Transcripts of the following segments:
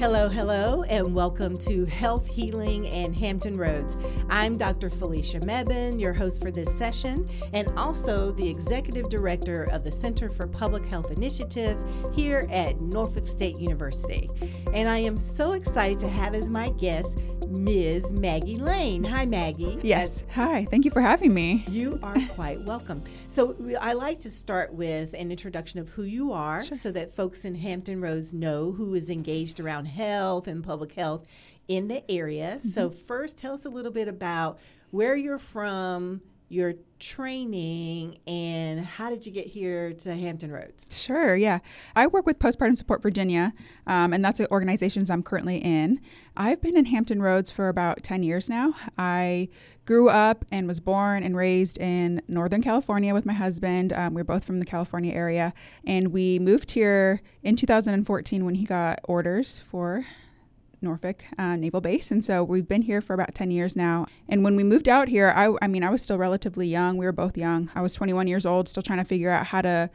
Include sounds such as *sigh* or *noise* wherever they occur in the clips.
Hello, hello, and welcome to Health Healing and Hampton Roads. I'm Dr. Felicia Mebane, your host for this session, and also the Executive Director of the Center for Public Health Initiatives here at Norfolk State University. And I am so excited to have as my guest Ms. Maggie Lane. Hi, Maggie. Yes. Hi. Thank you for having me. You are *laughs* quite welcome. So, I like to start with an introduction of who you are sure. so that folks in Hampton Roads know who is engaged around health and public health in the area. Mm-hmm. So, first, tell us a little bit about where you're from, your training and how did you get here to Hampton Roads? Sure, yeah. I work with Postpartum Support Virginia, um, and that's the organizations I'm currently in. I've been in Hampton Roads for about 10 years now. I grew up and was born and raised in Northern California with my husband. Um, we are both from the California area, and we moved here in 2014 when he got orders for Norfolk uh, Naval Base. And so we've been here for about 10 years now. And when we moved out here, I, I mean, I was still relatively young. We were both young. I was 21 years old, still trying to figure out how to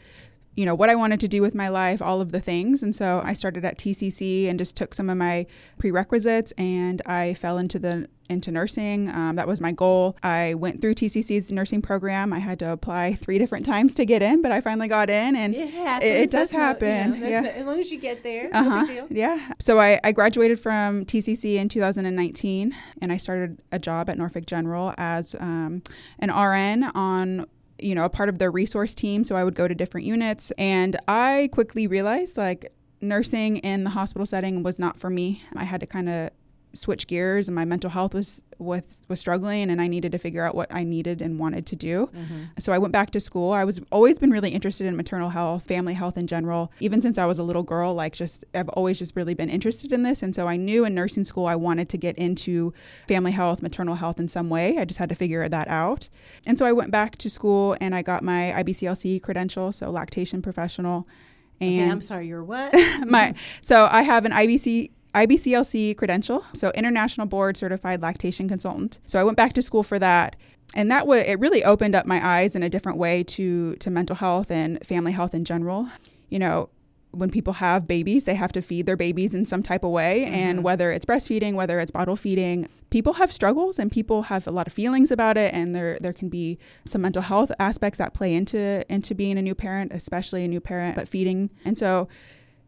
you know what I wanted to do with my life, all of the things. And so I started at TCC and just took some of my prerequisites and I fell into the into nursing. Um, that was my goal. I went through TCC's nursing program. I had to apply *laughs* three different times to get in, but I finally got in, and it, it, it does happen. No, you know, yeah. No, as long as you get there, uh-huh. No yeah. So I, I graduated from TCC in 2019, and I started a job at Norfolk General as um, an RN on you know a part of their resource team so i would go to different units and i quickly realized like nursing in the hospital setting was not for me i had to kind of switch gears and my mental health was was was struggling and I needed to figure out what I needed and wanted to do. Mm-hmm. So I went back to school. I was always been really interested in maternal health, family health in general. Even since I was a little girl, like just I've always just really been interested in this and so I knew in nursing school I wanted to get into family health, maternal health in some way. I just had to figure that out. And so I went back to school and I got my IBCLC credential, so lactation professional. And okay, I'm sorry, you're what? *laughs* my so I have an IBC IBCLC credential, so International Board Certified Lactation Consultant. So I went back to school for that. And that way, it really opened up my eyes in a different way to, to mental health and family health in general. You know, when people have babies, they have to feed their babies in some type of way. Mm-hmm. And whether it's breastfeeding, whether it's bottle feeding, people have struggles and people have a lot of feelings about it. And there there can be some mental health aspects that play into into being a new parent, especially a new parent, but feeding. And so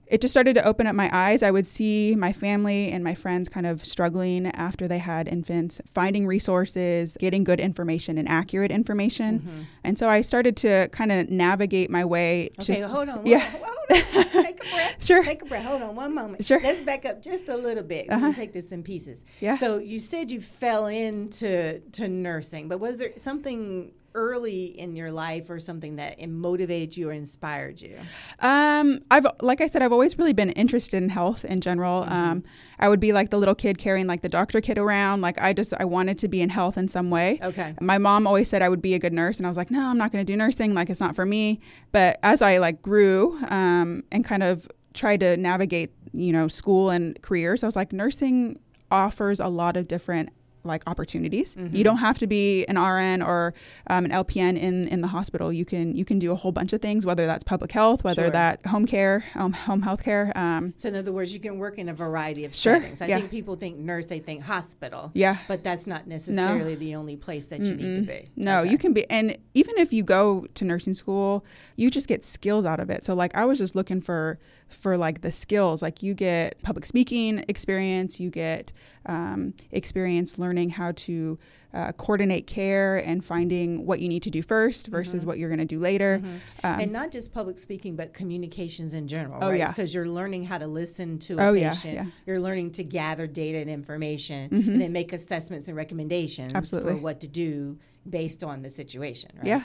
it just started to open up my eyes. I would see my family and my friends kind of struggling after they had infants, finding resources, getting good information and accurate information. Mm-hmm. And so I started to kind of navigate my way to. Okay, hold on. Yeah. Hold on. *laughs* Take a breath. *laughs* sure. Take a breath. Hold on one moment. Sure. Let's back up just a little bit. Uh-huh. take this in pieces. Yeah. So you said you fell into to nursing, but was there something early in your life or something that motivated you or inspired you? Um, I've like I said, I've always really been interested in health in general. Mm-hmm. Um, I would be like the little kid carrying like the doctor kit around. Like I just I wanted to be in health in some way. Okay. My mom always said I would be a good nurse, and I was like, no, I'm not going to do nursing. Like it's not for me. But as I like grew um, and kind of tried to navigate, you know, school and careers, I was like, nursing offers a lot of different like opportunities. Mm-hmm. You don't have to be an RN or um, an LPN in in the hospital. You can you can do a whole bunch of things, whether that's public health, whether sure. that home care, um, home health care. Um, so in other words, you can work in a variety of sure. settings. I yeah. think people think nurse, they think hospital. Yeah, but that's not necessarily no. the only place that you Mm-mm. need to be. No, okay. you can be, and even if you go to nursing school, you just get skills out of it. So like I was just looking for for like the skills. Like you get public speaking experience, you get um, experience learning how to uh, coordinate care and finding what you need to do first versus mm-hmm. what you're going to do later. Mm-hmm. Um, and not just public speaking, but communications in general. Oh, right? yeah. Because you're learning how to listen to a oh, patient. Yeah, yeah. You're learning to gather data and information mm-hmm. and then make assessments and recommendations Absolutely. for what to do based on the situation. Right? Yeah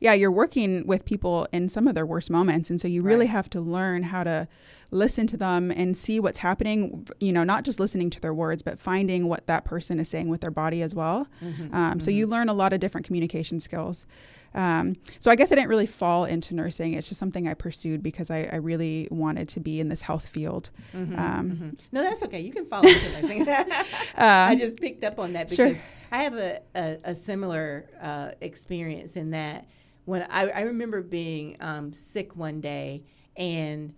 yeah, you're working with people in some of their worst moments. And so you really right. have to learn how to listen to them and see what's happening, you know, not just listening to their words, but finding what that person is saying with their body as well. Mm-hmm. Um, mm-hmm. So you learn a lot of different communication skills. Um, so I guess I didn't really fall into nursing. It's just something I pursued because I, I really wanted to be in this health field. Mm-hmm, um, mm-hmm. No, that's okay. You can fall into nursing. *laughs* uh, I just picked up on that because sure. I have a, a, a similar uh, experience in that when I, I remember being um, sick one day and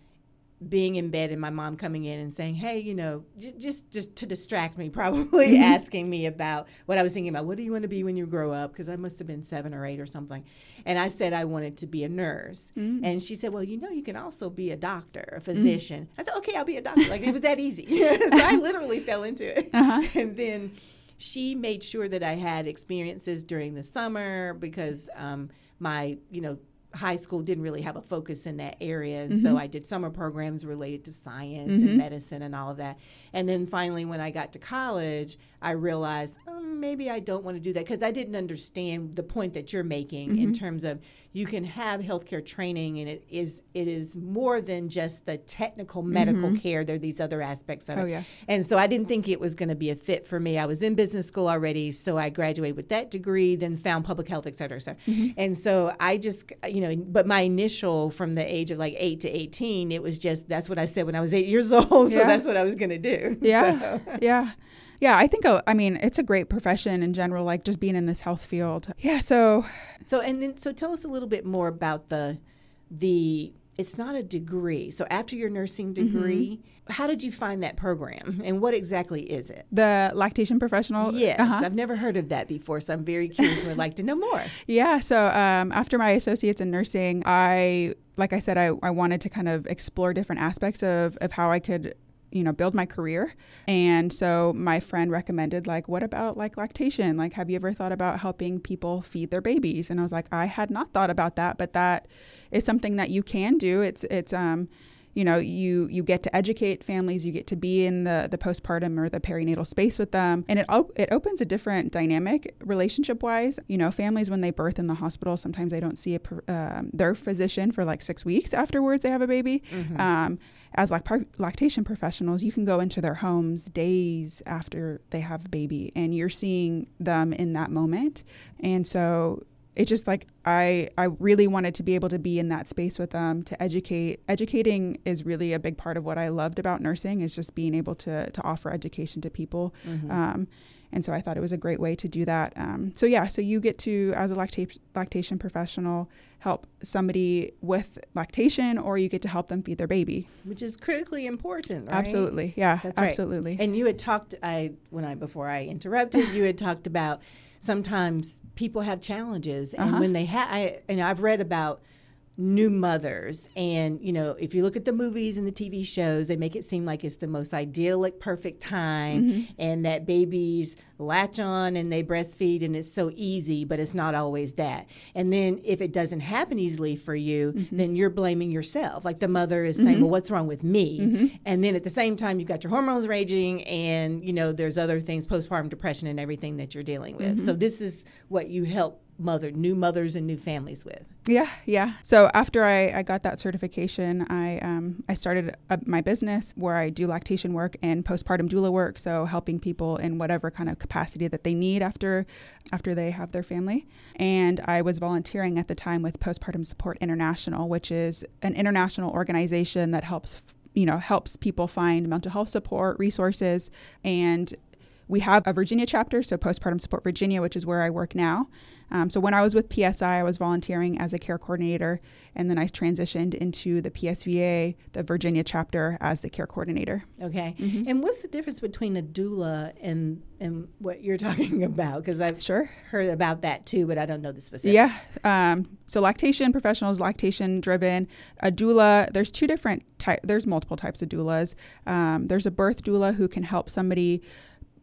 being in bed and my mom coming in and saying, "Hey, you know, j- just just to distract me, *laughs* probably mm-hmm. asking me about what I was thinking about. What do you want to be when you grow up? Because I must have been seven or eight or something." And I said I wanted to be a nurse, mm-hmm. and she said, "Well, you know, you can also be a doctor, a mm-hmm. physician." Mm-hmm. I said, "Okay, I'll be a doctor." Like it was that easy. *laughs* so I literally fell into it, uh-huh. *laughs* and then she made sure that I had experiences during the summer because um, my, you know, high school didn't really have a focus in that area and mm-hmm. so i did summer programs related to science mm-hmm. and medicine and all of that and then finally when i got to college i realized um, maybe i don't want to do that because i didn't understand the point that you're making mm-hmm. in terms of you can have healthcare training and it is it is more than just the technical medical mm-hmm. care there are these other aspects of oh, it yeah. and so i didn't think it was going to be a fit for me i was in business school already so i graduated with that degree then found public health et cetera et cetera mm-hmm. and so i just you know but my initial from the age of like 8 to 18 it was just that's what i said when i was 8 years *laughs* old so that's what i was going to do yeah *laughs* so. yeah yeah, I think, uh, I mean, it's a great profession in general, like just being in this health field. Yeah, so. So, and then, so tell us a little bit more about the, the, it's not a degree. So after your nursing mm-hmm. degree, mm-hmm. how did you find that program and what exactly is it? The lactation professional? Yes, uh-huh. I've never heard of that before, so I'm very curious and would like to know more. *laughs* Yeah, so um, after my associates in nursing, I, like I said, I, I wanted to kind of explore different aspects of, of how I could you know build my career. And so my friend recommended like what about like lactation? Like have you ever thought about helping people feed their babies? And i was like i had not thought about that but that is something that you can do. It's it's um you know you you get to educate families you get to be in the the postpartum or the perinatal space with them and it op- it opens a different dynamic relationship wise you know families when they birth in the hospital sometimes they don't see a, um, their physician for like six weeks afterwards they have a baby mm-hmm. um, as like lactation professionals, you can go into their homes days after they have a baby and you're seeing them in that moment. And so it just like I I really wanted to be able to be in that space with them to educate. Educating is really a big part of what I loved about nursing is just being able to to offer education to people. Mm-hmm. Um, and so I thought it was a great way to do that. Um, so yeah, so you get to as a lacta- lactation professional help somebody with lactation, or you get to help them feed their baby, which is critically important. Right? Absolutely, yeah, That's absolutely. Right. And you had talked, I when I before I interrupted, you had talked about sometimes people have challenges, and uh-huh. when they have, I and I've read about new mothers and you know if you look at the movies and the tv shows they make it seem like it's the most idyllic perfect time mm-hmm. and that babies latch on and they breastfeed and it's so easy but it's not always that and then if it doesn't happen easily for you mm-hmm. then you're blaming yourself like the mother is saying mm-hmm. well what's wrong with me mm-hmm. and then at the same time you've got your hormones raging and you know there's other things postpartum depression and everything that you're dealing with so mm-hmm. this is what you help mother new mothers and new families with. Yeah yeah. So after i, I got that certification i um, i started a, my business where i do lactation work and postpartum doula work. So helping people in whatever kind of capacity that they need after after they have their family. And i was volunteering at the time with postpartum support international which is an international organization that helps you know helps people find mental health support resources and we have a Virginia chapter, so Postpartum Support Virginia, which is where I work now. Um, so when I was with PSI, I was volunteering as a care coordinator, and then I transitioned into the PSVA, the Virginia chapter, as the care coordinator. Okay. Mm-hmm. And what's the difference between a doula and and what you're *laughs* talking about? Because I've sure heard about that too, but I don't know the specifics. Yeah. Um, so lactation professionals, lactation driven. A doula. There's two different type. There's multiple types of doulas. Um, there's a birth doula who can help somebody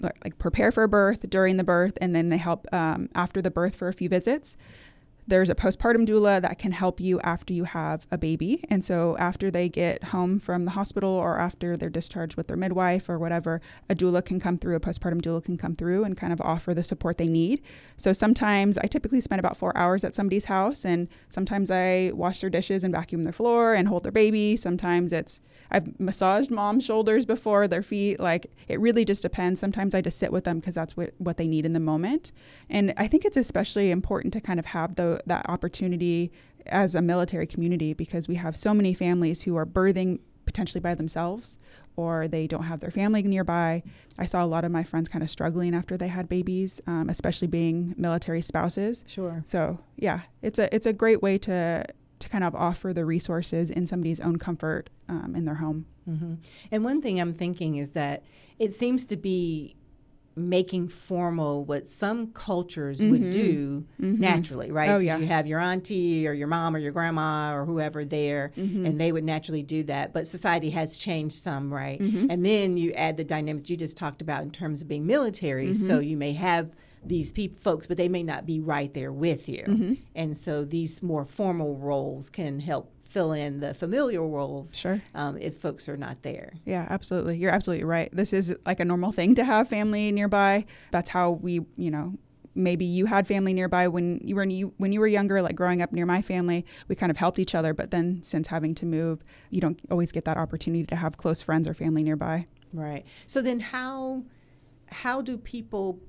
like prepare for birth during the birth and then they help um, after the birth for a few visits there's a postpartum doula that can help you after you have a baby. And so, after they get home from the hospital or after they're discharged with their midwife or whatever, a doula can come through, a postpartum doula can come through and kind of offer the support they need. So, sometimes I typically spend about four hours at somebody's house, and sometimes I wash their dishes and vacuum their floor and hold their baby. Sometimes it's, I've massaged mom's shoulders before, their feet. Like, it really just depends. Sometimes I just sit with them because that's what, what they need in the moment. And I think it's especially important to kind of have the that opportunity as a military community because we have so many families who are birthing potentially by themselves or they don't have their family nearby. I saw a lot of my friends kind of struggling after they had babies, um, especially being military spouses. Sure. So yeah, it's a it's a great way to to to kind of offer the resources in somebody's own comfort um, in their home. Mm-hmm. And one thing I'm thinking is that it seems to be making formal what some cultures mm-hmm. would do mm-hmm. naturally, right? Oh, yeah. You have your auntie or your mom or your grandma or whoever there, mm-hmm. and they would naturally do that. But society has changed some, right? Mm-hmm. And then you add the dynamics you just talked about in terms of being military. So Mm-hmm. you may have these people, folks, but they may not be right there with you. Mm-hmm. And so these more formal roles can help fill in the familial roles Sure. um, if folks are not there. Yeah, absolutely. You're absolutely right. This is like a normal thing to have family nearby. That's how we, you know, maybe you had family nearby when you were you, when you were younger like growing up near my family we kind of helped each other but then since having to move you don't always get that opportunity to have close friends or family nearby Right. So then how how do people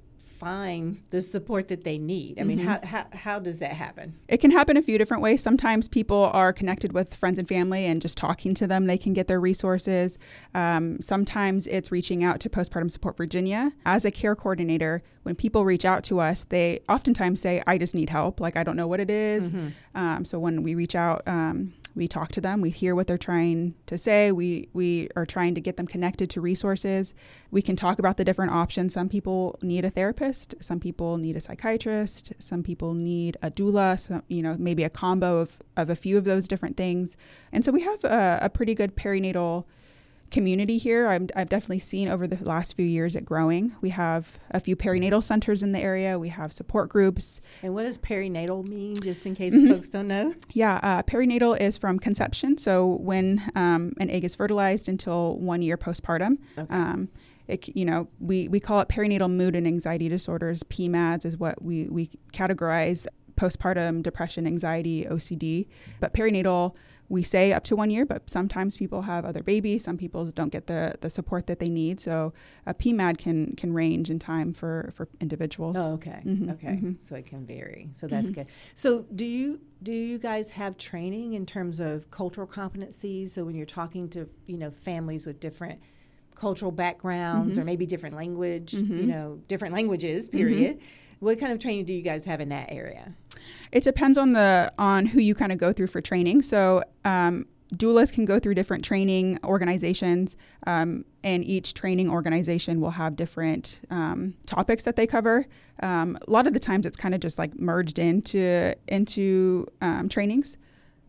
find the support that they need? I mean, how, how how does that happen? It can happen a few different ways. Sometimes people are connected with friends and family, and just talking to them, they can get their resources. Um, sometimes it's reaching out to Postpartum Support Virginia. As a care coordinator, when people reach out to us, they oftentimes say, I just need help. Like, I don't know what it is. Um, so when we reach out, um, we talk to them. We hear what they're trying to say. We we are trying to get them connected to resources. We can talk about the different options. Some people need a therapist. Some people need a psychiatrist. Some people need a doula. Some, you know maybe a combo of, of a few of those different things. And so we have a, a pretty good perinatal community here. I'm, I've definitely seen over the last few years it growing. We have a few perinatal centers in the area. We have support groups. And what does perinatal mean, just in case Mm-hmm. folks don't know? Yeah, uh, perinatal is from conception, so when um, an egg is fertilized until one year postpartum. Okay. Um, it, you know, we, we call it perinatal mood and anxiety disorders. PMADS is what we, we categorize postpartum depression, anxiety, OCD. But perinatal, we say up to one year, but sometimes people have other babies. Some people don't get the, the support that they need. So a PMAD can can range in time for, for individuals. Oh, okay. Mhm, Okay. mhm. So it can vary. So that's Mm-hmm. good. So do you do you guys have training in terms of cultural competencies? So when you're talking to you know families with different cultural backgrounds Mm-hmm. or maybe different language, you know, different languages. Period. What kind of training do you guys have in that area? It depends on the on who you kind of go through for training. So um, doulas can go through different training organizations, um, and each training organization will have different um, topics that they cover. Um, a lot of the times, it's kind of just like merged into into um, trainings.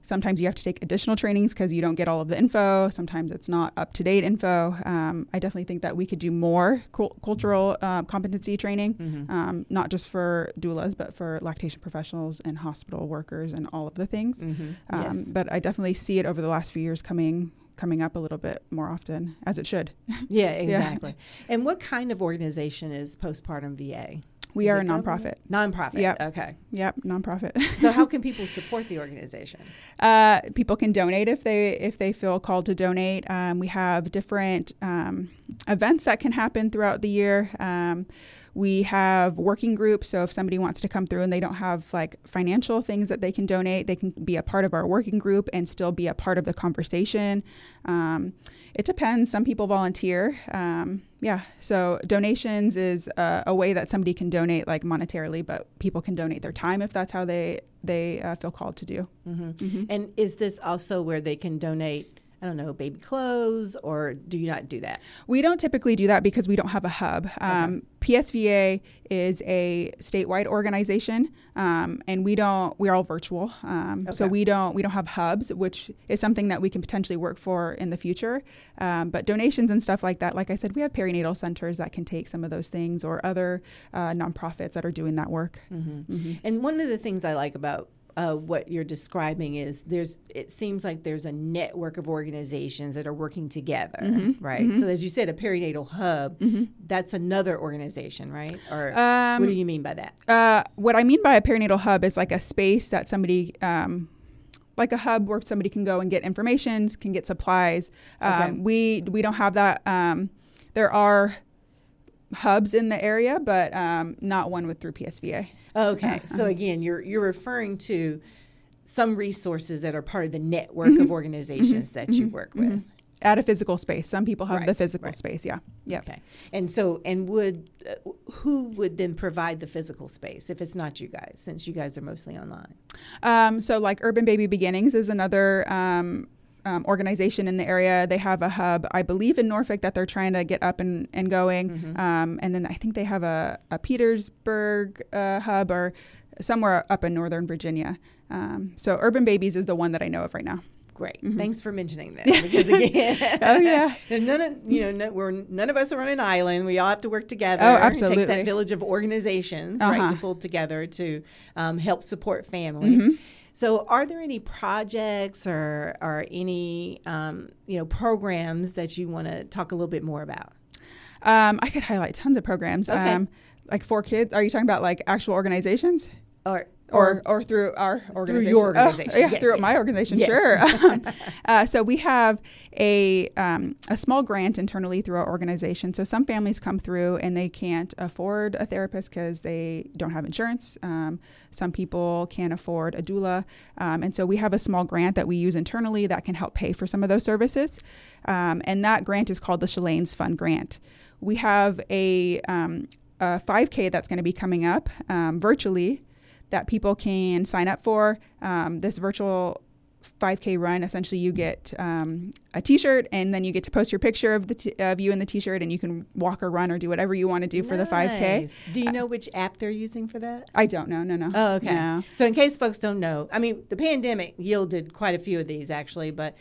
Sometimes you have to take additional trainings because you don't get all of the info. Sometimes it's not up to date info. Um, I definitely think that we could do more cul- cultural uh, competency training, um, not just for doulas, but for lactation professionals and hospital workers and all of the things. Mm-hmm. Um, yes. But I definitely see it over the last few years coming coming up a little bit more often, as it should. *laughs* Yeah, exactly. And what kind of organization is Postpartum VA? We Is are a it nonprofit. government? Nonprofit. Yep. Okay. Yep, nonprofit. So how *laughs* can people support the organization? Uh, people can donate if they if they feel called to donate. Um, we have different um, events that can happen throughout the year. Um, we have working groups, so if somebody wants to come through and they don't have like financial things that they can donate, they can be a part of our working group and still be a part of the conversation. Um, it depends. Some people volunteer. Um, yeah, so donations is a, a way that somebody can donate like monetarily, but people can donate their time if that's how they they uh, feel called to do. hmm And is this also where they can donate? I don't know, baby clothes, or do you not do that? We don't typically do that because we don't have a hub. Um, PSVA is a statewide organization, um, and we don't. We're all virtual, um, so we don't. We don't have hubs, which is something that we can potentially work for in the future. Um, but donations and stuff like that, like I said, we have perinatal centers that can take some of those things, or other uh, nonprofits that are doing that work. Mm-hmm. And one of the things I like about uh, what you're describing is there's it seems like there's a network of organizations that are working together, Mm-hmm. right? So as you said, a perinatal hub, that's another organization, right? Or Um, what do you mean by that? Uh, what I mean by a perinatal hub is like a space that somebody, um, like a hub where somebody can go and get information, can get supplies. Um, Okay. We we don't have that. Um, there are hubs in the area, but um, not one with through PSVA. Okay, so again, you're you're referring to some resources that are part of the network of organizations that you work with. at a physical space. Some people have Right, the physical right. space. Yeah. Yeah. Okay. And so, and would uh, who would then provide the physical space if it's not you guys, since you guys are mostly online? Um, so, like Urban Baby Beginnings is another um, um, organization in the area. They have a hub, I believe, in Norfolk that they're trying to get up and, and going. Mm-hmm. Um, and then I think they have a, a Petersburg uh, hub or somewhere up in Northern Virginia. Um, so, Urban Babies is the one that I know of right now. Great. Thanks for mentioning that. *laughs* Because again, Mm-hmm. *laughs* Oh, yeah. *laughs* none of you know, no, we're none of us are on an island. We all have to work together. Oh, It takes that village of organizations, right, Uh-huh. to pull together to um, help support families. Mm-hmm. So, are there any projects or or any um, you know programs that you want to talk a little bit more about? Um, I could highlight tons of programs. Okay. Um, like for kids, are you talking about like actual organizations? Or or, or through our organization. your Oh, organization. yeah, Yes, through yes. my organization, Yes. sure. *laughs* uh, so we have a um, a small grant internally through our organization. So some families come through and they can't afford a therapist because they don't have insurance. Um, some people can't afford a doula, um, and so we have a small grant that we use internally that can help pay for some of those services. Um, and that grant is called the Shalane's Fund Grant. We have a um, a 5K that's going to be coming up um, virtually that people can sign up for. Um, this virtual 5K run, essentially, you get um, a T-shirt, and then you get to post your picture of the t- of you in the T-shirt, and you can walk or run or do whatever you want to do for the 5K. Do you know which app they're using for that? I don't know, no, no. Oh, okay. No. So, in case folks don't know, I mean, the pandemic yielded quite a few of these actually, but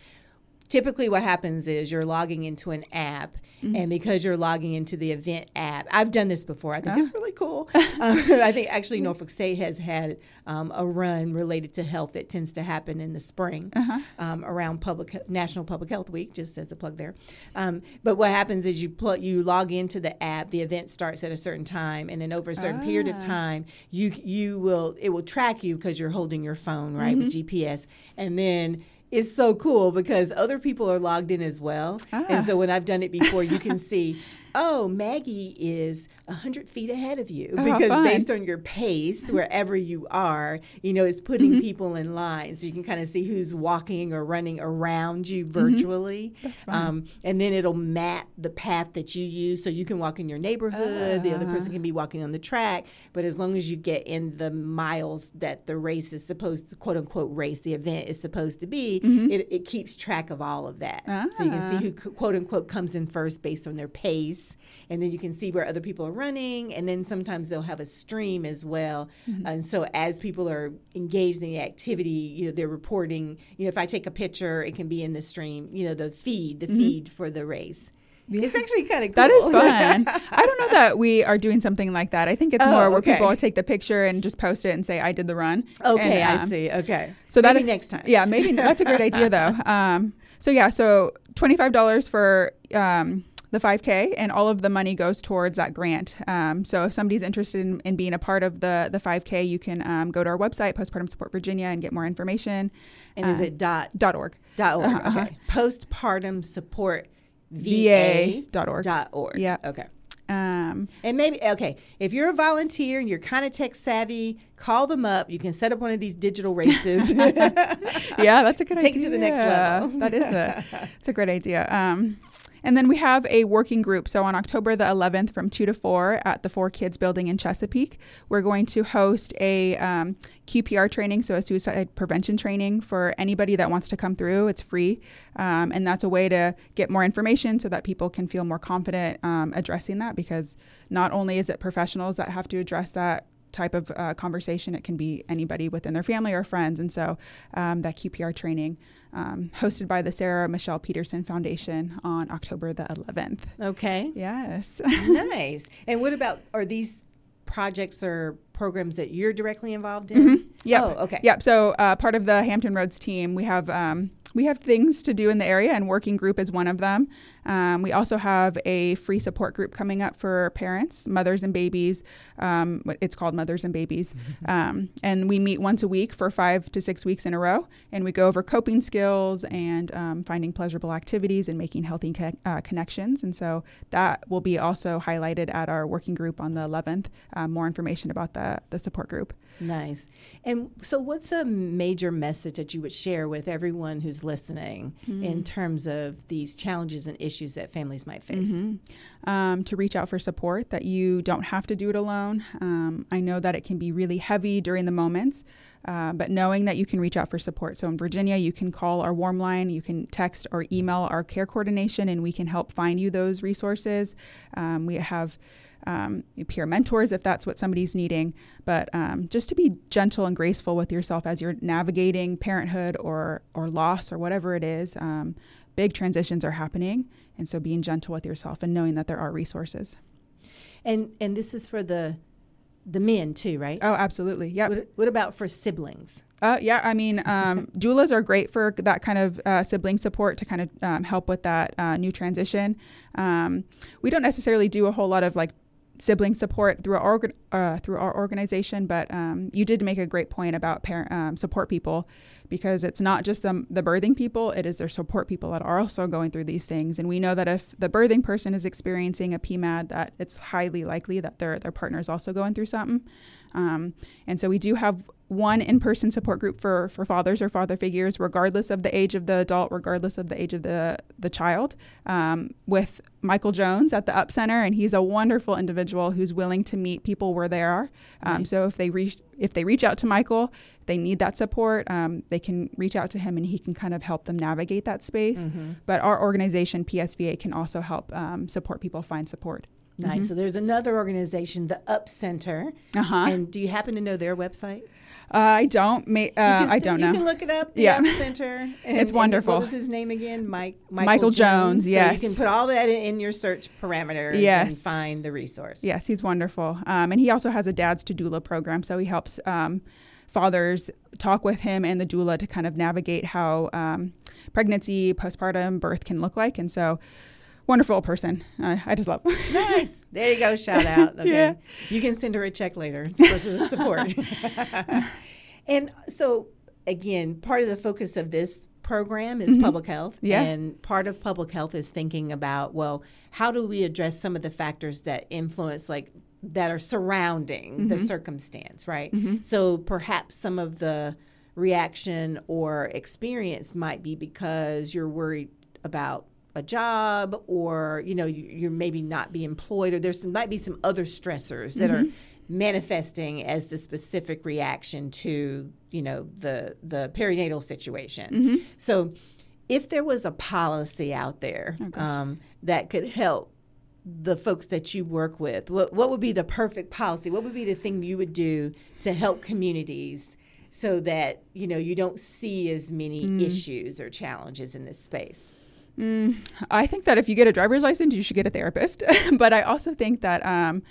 typically what happens is you're logging into an app. Mm-hmm. And because you're logging into the event app, I've done this before. I think Ah. it's really cool. um, *laughs* *laughs* I think actually Norfolk State has had um, a run related to health that tends to happen in the spring Uh-huh. um, around public National Public Health Week, just as a plug there. Um, but what happens is you plug you log into the app. The event starts at a certain time, and then over a certain period of Ah. time, you you will it will track you because you're holding your phone right with Mm-hmm. GPS, and then. It's so cool because other people are logged in as well. Ah. And so when I've done it before, you can *laughs* see, oh, Maggie is 100 feet ahead of you. Oh, because fun. based on your pace, wherever you are, you know, it's putting Mm-hmm. people in line. So you can kind of see who's walking or running around you virtually. Mm-hmm. That's fun. Um, and then it'll map the path that you use. So you can walk in your neighborhood, the other Ah. person can be walking on the track. But as long as you get in the miles that the race is supposed to, quote unquote, race, the event is supposed to be, it, it keeps track of all of that. So you can see Mm-hmm. Ah. who, quote unquote, comes in first based on their pace. And then you can see where other people are running. And then sometimes they'll have a stream as well. Mm-hmm. And so as people are engaged in the activity, you know, they're reporting, you know, if I take a picture, it can be in the stream, you know, the feed, the feed for the race. It's actually kind of cool. Mm-hmm. That is fun. I don't know that we are doing something like that. I think it's Oh, more where okay. people take the picture and just post it and say, I did the run. okay, And, I um, see. Okay. So that Maybe is- next time. Yeah, maybe that's a great idea though. *laughs* Um, so yeah, so twenty five dollars for um, the five k, and all of the money goes towards that grant. Um, so if somebody's interested in, in being a part of the the five k, you can um, go to our website, Postpartum Support Virginia, and get more information. And is Uh, it dot dot org dot org? Uh-huh, uh-huh. Okay. Postpartum support VA dot org. dot org. Yeah. Okay. Um, And maybe okay, if you're a volunteer and you're kind of tech savvy, call them up. You can set up one of these digital races. *laughs* yeah, that's a good idea. Take it to the next level. that is a, *laughs* it's a great idea. Um, and then we have a working group. So on October the 11th from 2 to 4 at the ForKids building in Chesapeake, we're going to host a um, QPR training, so a suicide prevention training for anybody that wants to come through. It's free. Um, and that's a way to get more information so that people can feel more confident um, addressing that because not only is it professionals that have to address that type of uh, conversation. It can be anybody within their family or friends. And so um, that QPR training, um, hosted by the Sarah Michelle Peterson Foundation on October the 11th. okay. Yes. nice. And what about are these projects or programs that you're directly involved in? Yep. Oh, okay. Yep. So uh, part of the Hampton Roads team, we have um, we have things to do in the area, and working group is one of them. Um, we also have a free support group coming up for parents, mothers and babies. Um, it's called Mothers and Babies. *laughs* Um, and we meet once a week for five to six weeks in a row. And we go over coping skills and um, finding pleasurable activities and making healthy co- uh, connections. And so that will be also highlighted at our working group on the 11th. Uh, more information about the, the support group. Nice. And so, what's a major message that you would share with everyone who's listening mm-hmm. in terms of these challenges and issues that families might face? Mm-hmm. Um, to reach out for support, that you don't have to do it alone. Um, I know that it can be really heavy during the moments. Uh, but knowing that you can reach out for support. So in Virginia, you can call our warm line, you can text or email our care coordination, and we can help find you those resources. Um, we have um, peer mentors if that's what somebody's needing. But um, just to be gentle and graceful with yourself as you're navigating parenthood or or loss or whatever it is. Um, big transitions are happening, and so being gentle with yourself and knowing that there are resources. And and this is for the the men too, right? Oh, absolutely. Yeah. What, what, about for siblings? Uh, yeah, I mean, um, *laughs* doulas are great for that kind of uh, sibling support to kind of um, help with that uh, new transition. Um, we don't necessarily do a whole lot of like sibling support through our uh, through our organization. But um, you did make a great point about parent um, support people because it's not just the, the birthing people; it is their support people that are also going through these things. And we know that if the birthing person is experiencing a PMAD, that it's highly likely that their their partner is also going through something. Um, and so we do have one in-person support group for, for fathers or father figures, regardless of the age of the adult, regardless of the age of the, the child, um, with Michael Jones at the Up Center, and he's a wonderful individual who's willing to meet people where they are. Um, nice. So if they reach if they reach out to Michael, they need that support. Um, they can reach out to him, and he can kind of help them navigate that space. Mm-hmm. But our organization PSVA can also help um, support people find support. Nice. Mm-hmm. So there's another organization, the Up Center. Uh-huh. And do you happen to know their website? Uh, I don't. Ma- uh, I don't you know. You can look it up. The yeah. Center. *laughs* it's wonderful. what was his name again? Mike. Michael, Michael Jones. Jones. Yes. So you can put all that in, in your search parameters. Yes. And find the resource. Yes, he's wonderful. Um, and he also has a Dads to Doula program, so he helps um, fathers talk with him and the doula to kind of navigate how um, pregnancy, postpartum, birth can look like. And so wonderful person. I just love. *laughs* nice. There you go. Shout *laughs* out. Okay. Yeah. You can send her a check later for the support. *laughs* and so, again, part of the focus of this program is mm-hmm. public health. Yeah. And part of public health is thinking about, well, how do we address some of the factors that influence, like, that are surrounding mm-hmm. the circumstance, right? Mm-hmm. So perhaps some of the reaction or experience might be because you're worried about a job or you know you, are maybe not be employed or there's some, might be some other stressors that mm-hmm. are manifesting as the specific reaction to you know the the perinatal situation mm-hmm. so if there was a policy out there oh, um, that could help the folks that you work with what, what would be the perfect policy what would be the thing you would do to help communities so that you know you don't see as many mm. issues or challenges in this space Mm, I think that if you get a driver's license, you should get a therapist. *laughs* but I also think that um,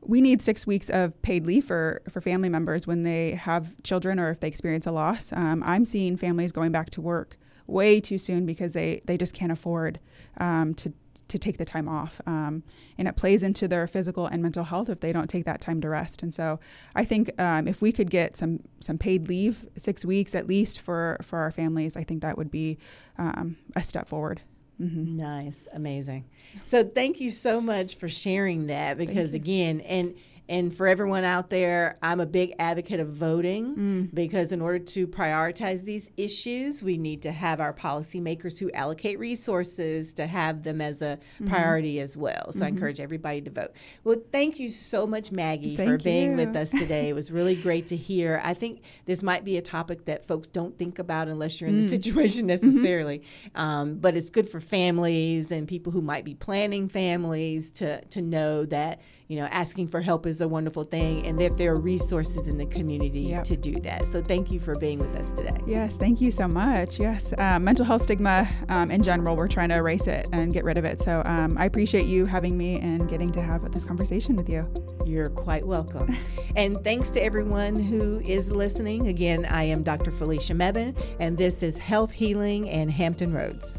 we need six weeks of paid leave for, for family members when they have children or if they experience a loss. Um, I'm seeing families going back to work way too soon because they, they just can't afford um, to to take the time off. Um, and it plays into their physical and mental health if they don't take that time to rest. And so I think um, if we could get some some paid leave, six weeks at least for for our families, I think that would be um, a step forward. Mm-hmm. Nice, amazing. So thank you so much for sharing that because again, and and for everyone out there, I'm a big advocate of voting mm. because in order to prioritize these issues, we need to have our policymakers who allocate resources to have them as a mm-hmm. priority as well. So mm-hmm. I encourage everybody to vote. Well, thank you so much, Maggie, thank for being you. with us today. it was really great to hear. I think this might be a topic that folks don't think about unless you're in mm. the situation mm-hmm. necessarily. Mm-hmm. Um, but it's good for families and people who might be planning families to, to know that you know, asking for help is a wonderful thing, and that there are resources in the community yep. to do that. So, thank you for being with us today. Yes, thank you so much. Yes, uh, mental health stigma um, in general, we're trying to erase it and get rid of it. So, um, I appreciate you having me and getting to have this conversation with you. You're quite welcome. *laughs* and thanks to everyone who is listening. Again, I am Dr. Felicia Mebane, and this is Health Healing and Hampton Roads.